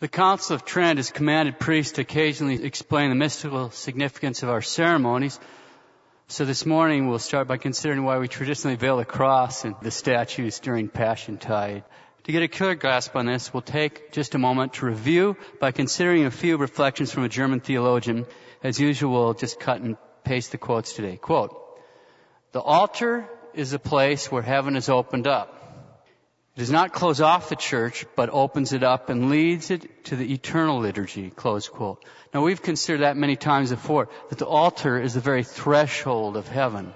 The Council of Trent has commanded priests to occasionally explain the mystical significance of our ceremonies. So this morning we'll start by considering why we traditionally veil the cross and the statues during Passion Tide. To get a clear grasp on this, we'll take just a moment to review by considering a few reflections from a German theologian. As usual, we'll just cut and paste the quotes today. Quote, the altar is a place where heaven is opened up. It does not close off the church, but opens it up and leads it to the eternal liturgy, close quote. Now we've considered that many times before, that the altar is the very threshold of heaven.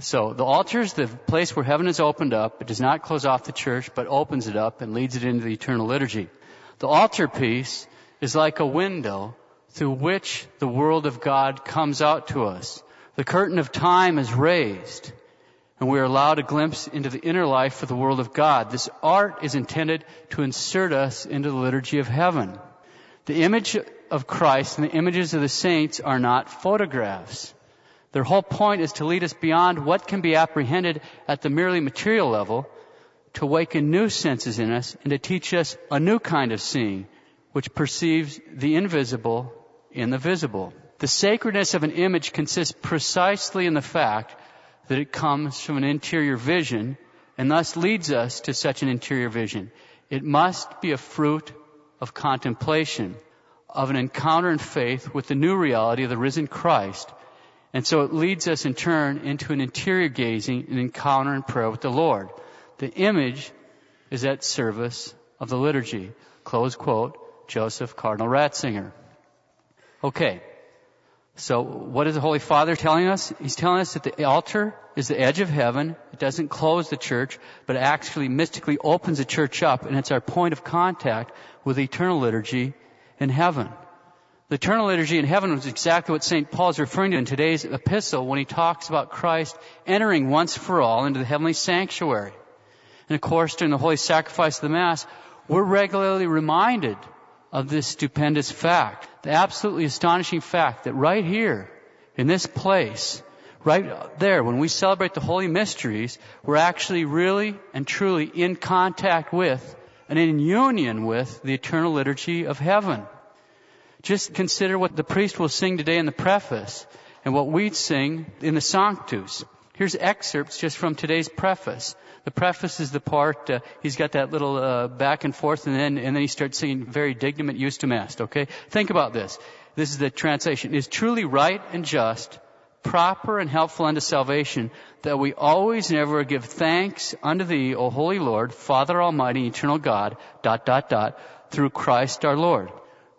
So the altar is the place where heaven is opened up. It does not close off the church, but opens it up and leads it into the eternal liturgy. The altarpiece is like a window through which the world of God comes out to us. The curtain of time is raised and we are allowed a glimpse into the inner life of the world of God. This art is intended to insert us into the liturgy of heaven. The image of Christ and the images of the saints are not photographs. Their whole point is to lead us beyond what can be apprehended at the merely material level, to awaken new senses in us, and to teach us a new kind of seeing, which perceives the invisible in the visible. The sacredness of an image consists precisely in the fact that it comes from an interior vision and thus leads us to such an interior vision. It must be a fruit of contemplation, of an encounter in faith with the new reality of the risen Christ. And so it leads us in turn into an interior gazing, an encounter in prayer with the Lord. The image is at service of the liturgy. Close quote, Joseph Cardinal Ratzinger. Okay. So what is the Holy Father telling us? He's telling us that the altar is the edge of heaven. It doesn't close the church, but it actually mystically opens the church up and it's our point of contact with eternal liturgy in heaven. The eternal liturgy in heaven was exactly what St. Paul is referring to in today's epistle when he talks about Christ entering once for all into the heavenly sanctuary. And of course, during the holy sacrifice of the Mass, we're regularly reminded of this stupendous fact, the absolutely astonishing fact that right here, in this place, right there, when we celebrate the holy mysteries, we're actually really and truly in contact with and in union with the eternal liturgy of heaven. Just consider what the priest will sing today in the preface and what we'd sing in the Sanctus. Here's excerpts just from today's preface. The preface is the part, uh, he's got that little uh, back and forth and then, and then he starts singing Vere dignum et justum est, okay? Think about this. This is the translation. It is truly right and just, proper and helpful unto salvation, that we always and ever give thanks unto thee, O Holy Lord, Father Almighty, Eternal God, dot, dot, dot, through Christ our Lord.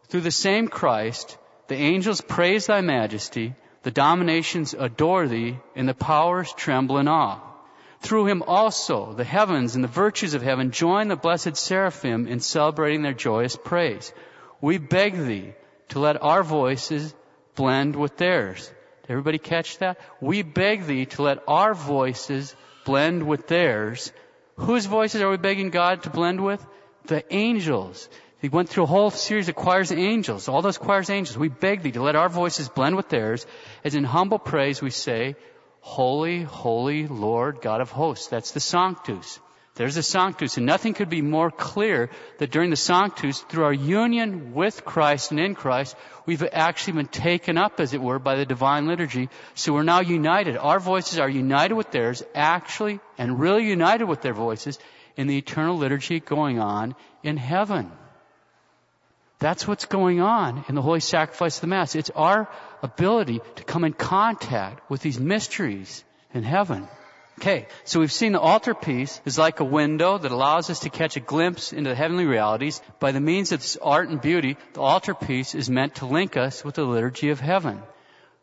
Through the same Christ, the angels praise thy majesty, the dominations adore thee, and the powers tremble in awe. Through him also the heavens and the virtues of heaven join the blessed seraphim in celebrating their joyous praise. We beg thee to let our voices blend with theirs. Did everybody catch that? We beg thee to let our voices blend with theirs. Whose voices are we begging God to blend with? The angels. He went through a whole series of choirs of angels, all those choirs of angels. We beg thee to let our voices blend with theirs, as in humble praise we say, Holy, holy Lord God of hosts. That's the Sanctus. There's the Sanctus, and nothing could be more clear that during the Sanctus, through our union with Christ and in Christ, we've actually been taken up, as it were, by the divine liturgy. So we're now united. Our voices are united with theirs, actually, and really united with their voices in the eternal liturgy going on in heaven. That's what's going on in the holy sacrifice of the Mass. It's our ability to come in contact with these mysteries in heaven. Okay, so we've seen the altarpiece is like a window that allows us to catch a glimpse into the heavenly realities. By the means of this art and beauty, the altarpiece is meant to link us with the liturgy of heaven.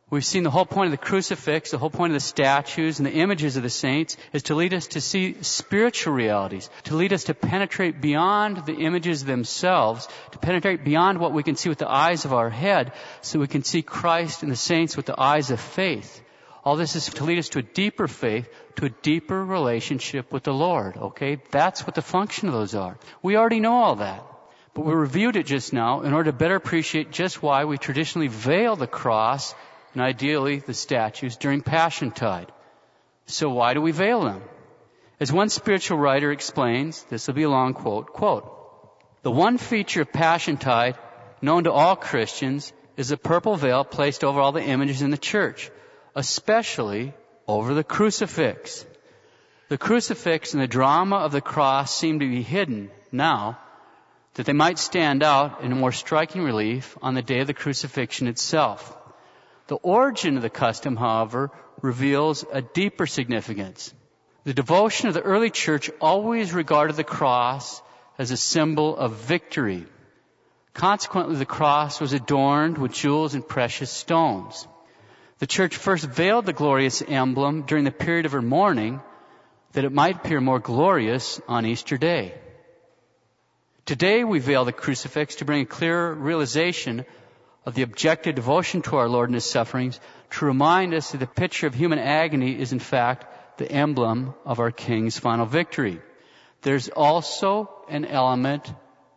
We've seen the whole point of the crucifix, the whole point of the statues and the images of the saints is to lead us to see spiritual realities, to lead us to penetrate beyond the images themselves, to penetrate beyond what we can see with the eyes of our head, so we can see Christ and the saints with the eyes of faith. All this is to lead us to a deeper faith, to a deeper relationship with the Lord, okay? That's what the function of those are. We already know all that. But we reviewed it just now in order to better appreciate just why we traditionally veil the cross and ideally the statues during Passion Tide. So why do we veil them? As one spiritual writer explains, this will be a long quote, quote, The one feature of Passiontide known to all Christians is a purple veil placed over all the images in the church, especially over the crucifix. The crucifix and the drama of the cross seem to be hidden now that they might stand out in a more striking relief on the day of the crucifixion itself. The origin of the custom, however, reveals a deeper significance. The devotion of the early church always regarded the cross as a symbol of victory. Consequently, the cross was adorned with jewels and precious stones. The church first veiled the glorious emblem during the period of her mourning that it might appear more glorious on Easter Day. Today we veil the crucifix to bring a clearer realization of the objective devotion to our Lord and His sufferings, to remind us that the picture of human agony is in fact the emblem of our King's final victory. There's also an element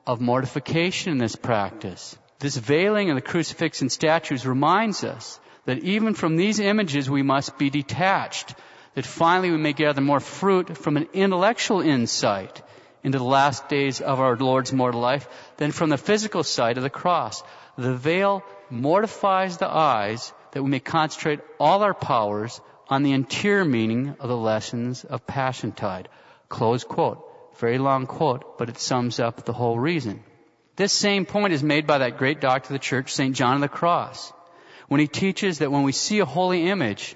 of mortification in this practice. This veiling of the crucifix and statues reminds us that even from these images we must be detached, that finally we may gather more fruit from an intellectual insight into the last days of our Lord's mortal life than from the physical side of the cross. The veil mortifies the eyes that we may concentrate all our powers on the interior meaning of the lessons of Passiontide. Close quote. Very long quote, but it sums up the whole reason. This same point is made by that great doctor of the church, St. John of the Cross, when he teaches that when we see a holy image,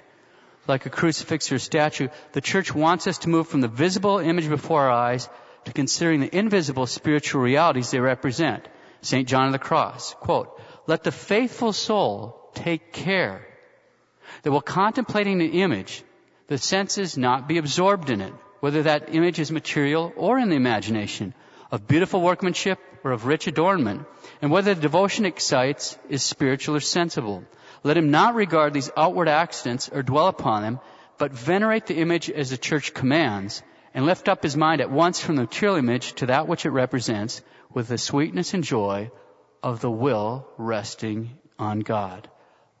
like a crucifix or a statue, the church wants us to move from the visible image before our eyes to considering the invisible spiritual realities they represent. St. John of the Cross, quote, let the faithful soul take care that while contemplating the image, the senses not be absorbed in it, whether that image is material or in the imagination, of beautiful workmanship or of rich adornment, and whether the devotion excites is spiritual or sensible. Let him not regard these outward accidents or dwell upon them, but venerate the image as the church commands, and lift up his mind at once from the material image to that which it represents, with the sweetness and joy of the will resting on God.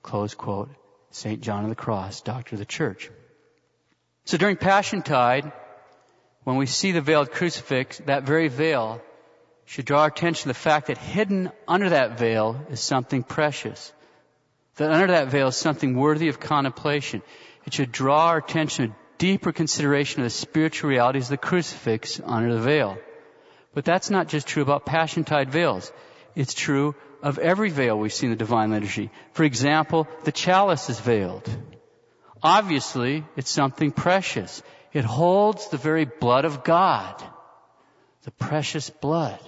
Close quote. St. John of the Cross, Doctor of the Church. So during Passiontide, when we see the veiled crucifix, that very veil should draw our attention to the fact that hidden under that veil is something precious. That under that veil is something worthy of contemplation. It should draw our attention to deeper consideration of the spiritual realities of the crucifix under the veil. But that's not just true about Passiontide veils. It's true of every veil we see in the divine liturgy. For example, the chalice is veiled. Obviously, it's something precious. It holds the very blood of God. The precious blood.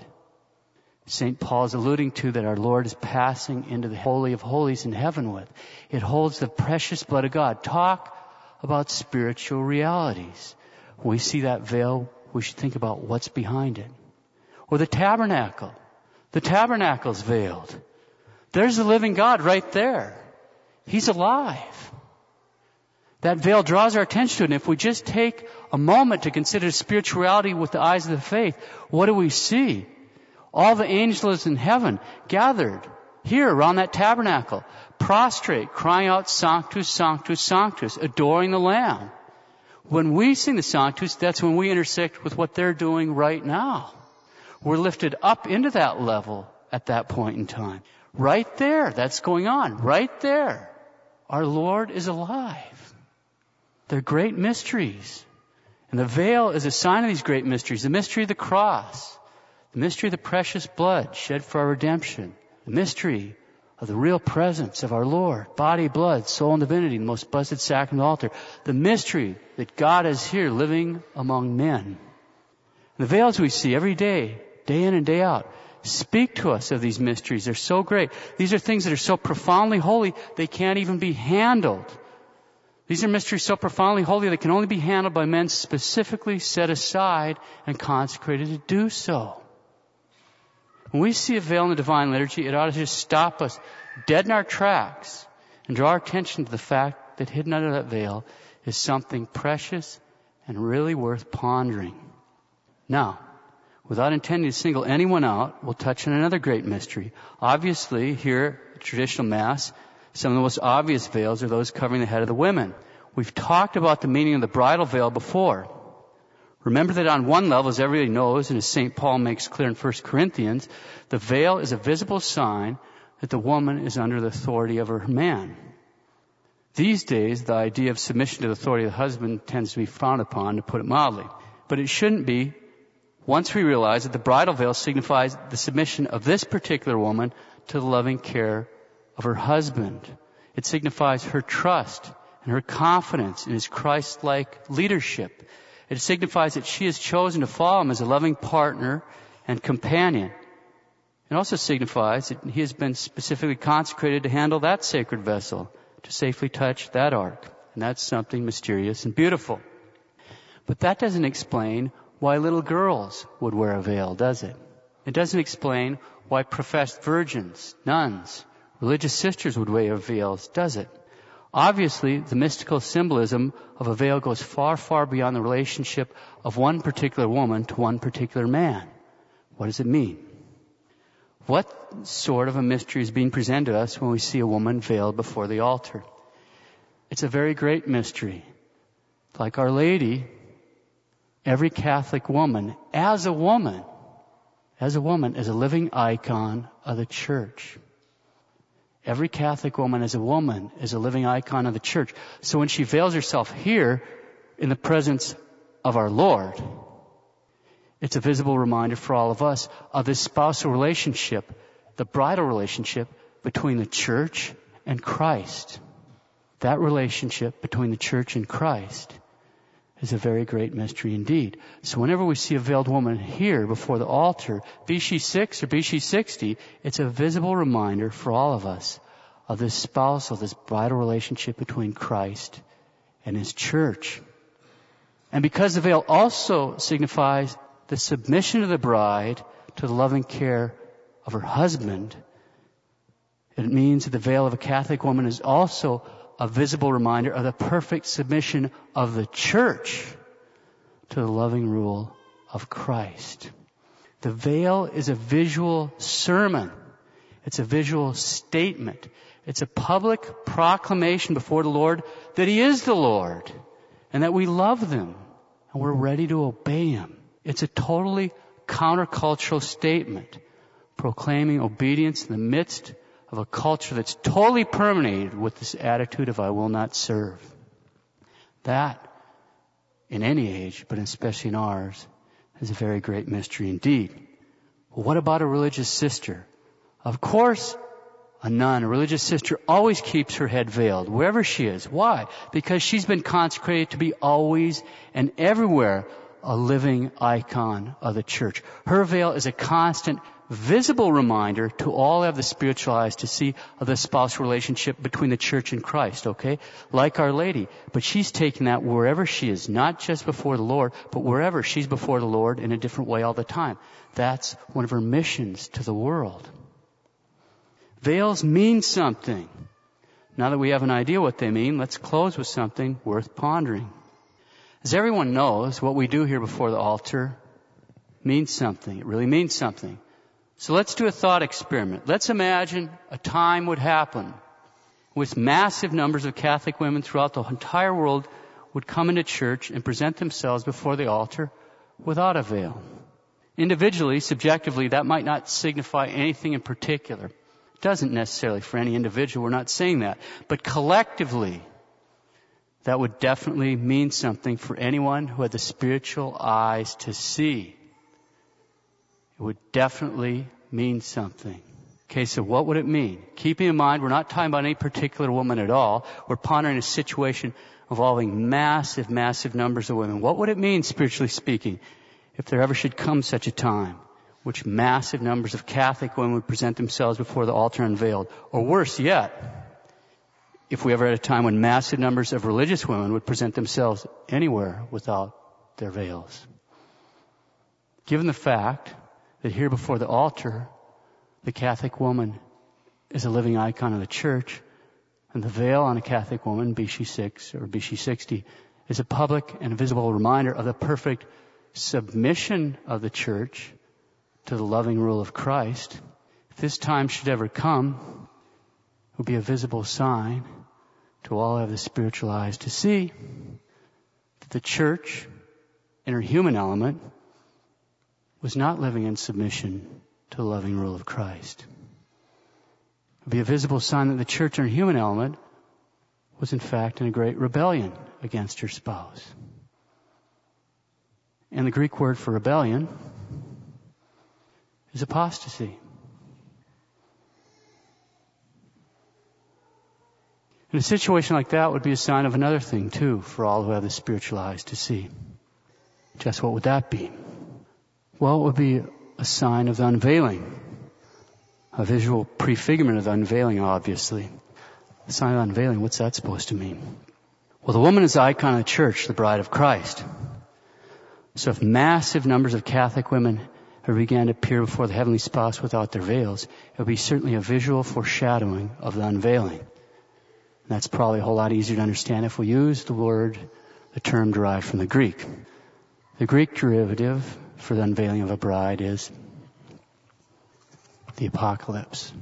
St. Paul is alluding to that our Lord is passing into the Holy of Holies in heaven with. It holds the precious blood of God. Talk about spiritual realities. When we see that veil, we should think about what's behind it. Or the tabernacle. The tabernacle's veiled. There's the living God right there. He's alive. That veil draws our attention to it. And if we just take a moment to consider spirituality with the eyes of the faith, what do we see? All the angels in heaven gathered here around that tabernacle, prostrate, crying out Sanctus, Sanctus, Sanctus, adoring the Lamb. When we sing the Sanctus, that's when we intersect with what they're doing right now. We're lifted up into that level at that point in time. Right there, that's going on. Right there. Our Lord is alive. They're great mysteries. And the veil is a sign of these great mysteries. The mystery of the cross. The mystery of the precious blood shed for our redemption. The mystery of the real presence of our Lord. Body, blood, soul, and divinity, the most blessed sacrament altar. The mystery that God is here living among men. And the veils we see every day, day in and day out, speak to us of these mysteries. They're so great. These are things that are so profoundly holy, they can't even be handled these are mysteries so profoundly holy they can only be handled by men specifically set aside and consecrated to do so. When we see a veil in the divine liturgy, it ought to just stop us dead in our tracks and draw our attention to the fact that hidden under that veil is something precious and really worth pondering. Now, without intending to single anyone out, we'll touch on another great mystery. Obviously, here traditional Mass, some of the most obvious veils are those covering the head of the women. We've talked about the meaning of the bridal veil before. Remember that on one level, as everybody knows, and as St. Paul makes clear in 1 Corinthians, the veil is a visible sign that the woman is under the authority of her man. These days, the idea of submission to the authority of the husband tends to be frowned upon, to put it mildly. But it shouldn't be once we realize that the bridal veil signifies the submission of this particular woman to the loving care of her husband. It signifies her trust and her confidence in his Christ-like leadership. It signifies that she has chosen to follow him as a loving partner and companion. It also signifies that he has been specifically consecrated to handle that sacred vessel, to safely touch that ark. And that's something mysterious and beautiful. But that doesn't explain why little girls would wear a veil, does it? It doesn't explain why professed virgins, nuns, religious sisters would wear veils, does it? Obviously, the mystical symbolism of a veil goes far, far beyond the relationship of one particular woman to one particular man. What does it mean? What sort of a mystery is being presented to us when we see a woman veiled before the altar? It's a very great mystery. Like Our Lady, every Catholic woman, as a woman, as a woman, is a living icon of the church. Every Catholic woman as a woman is a living icon of the church. So when she veils herself here in the presence of our Lord, it's a visible reminder for all of us of this spousal relationship, the bridal relationship between the church and Christ. That relationship between the church and Christ is a very great mystery indeed. So whenever we see a veiled woman here before the altar, be she six or be she sixty, it's a visible reminder for all of us of this spousal, this bridal relationship between Christ and His church. And because the veil also signifies the submission of the bride to the loving care of her husband, it means that the veil of a Catholic woman is also a visible reminder of the perfect submission of the church to the loving rule of Christ. The veil is a visual sermon. It's a visual statement. It's a public proclamation before the Lord that He is the Lord and that we love them and we're ready to obey Him. It's a totally countercultural statement proclaiming obedience in the midst of a culture that's totally permeated with this attitude of I will not serve. That, in any age, but especially in ours, is a very great mystery indeed. Well, what about a religious sister? Of course, a nun, a religious sister, always keeps her head veiled, wherever she is. Why? Because she's been consecrated to be always and everywhere a living icon of the church. Her veil is a constant, visible reminder to all have the spiritual eyes to see the spouse relationship between the church and Christ, okay? Like Our Lady. But she's taking that wherever she is, not just before the Lord, but wherever she's before the Lord in a different way all the time. That's one of her missions to the world. Veils mean something. Now that we have an idea what they mean, let's close with something worth pondering. As everyone knows, what we do here before the altar means something. It really means something. So let's do a thought experiment. Let's imagine a time would happen with massive numbers of Catholic women throughout the entire world would come into church and present themselves before the altar without a veil. Individually, subjectively, that might not signify anything in particular. It doesn't necessarily for any individual. We're not saying that. But collectively, that would definitely mean something for anyone who had the spiritual eyes to see. It would definitely mean something. Okay, so what would it mean? Keeping in mind, we're not talking about any particular woman at all. We're pondering a situation involving massive, massive numbers of women. What would it mean, spiritually speaking, if there ever should come such a time which massive numbers of Catholic women would present themselves before the altar unveiled? Or worse yet, if we ever had a time when massive numbers of religious women would present themselves anywhere without their veils. Given the fact that here before the altar, the Catholic woman is a living icon of the church, and the veil on a Catholic woman, be she six or be she sixty, is a public and visible reminder of the perfect submission of the church to the loving rule of Christ. If this time should ever come, it will be a visible sign to all have the spiritual eyes to see that the church in her human element was not living in submission to the loving rule of Christ. It would be a visible sign that the church in her human element was in fact in a great rebellion against her spouse. And the Greek word for rebellion is apostasy. And a situation like that would be a sign of another thing too for all who have the spiritual eyes to see. Just what would that be? Well, it would be a sign of the unveiling. A visual prefigurement of the unveiling, obviously. A sign of unveiling, what's that supposed to mean? Well, the woman is the icon of the church, the bride of Christ. So if massive numbers of Catholic women began to appear before the heavenly spouse without their veils, it would be certainly a visual foreshadowing of the unveiling. And that's probably a whole lot easier to understand if we use the word, the term derived from the Greek. The Greek derivative for the unveiling of a bride is the apocalypse.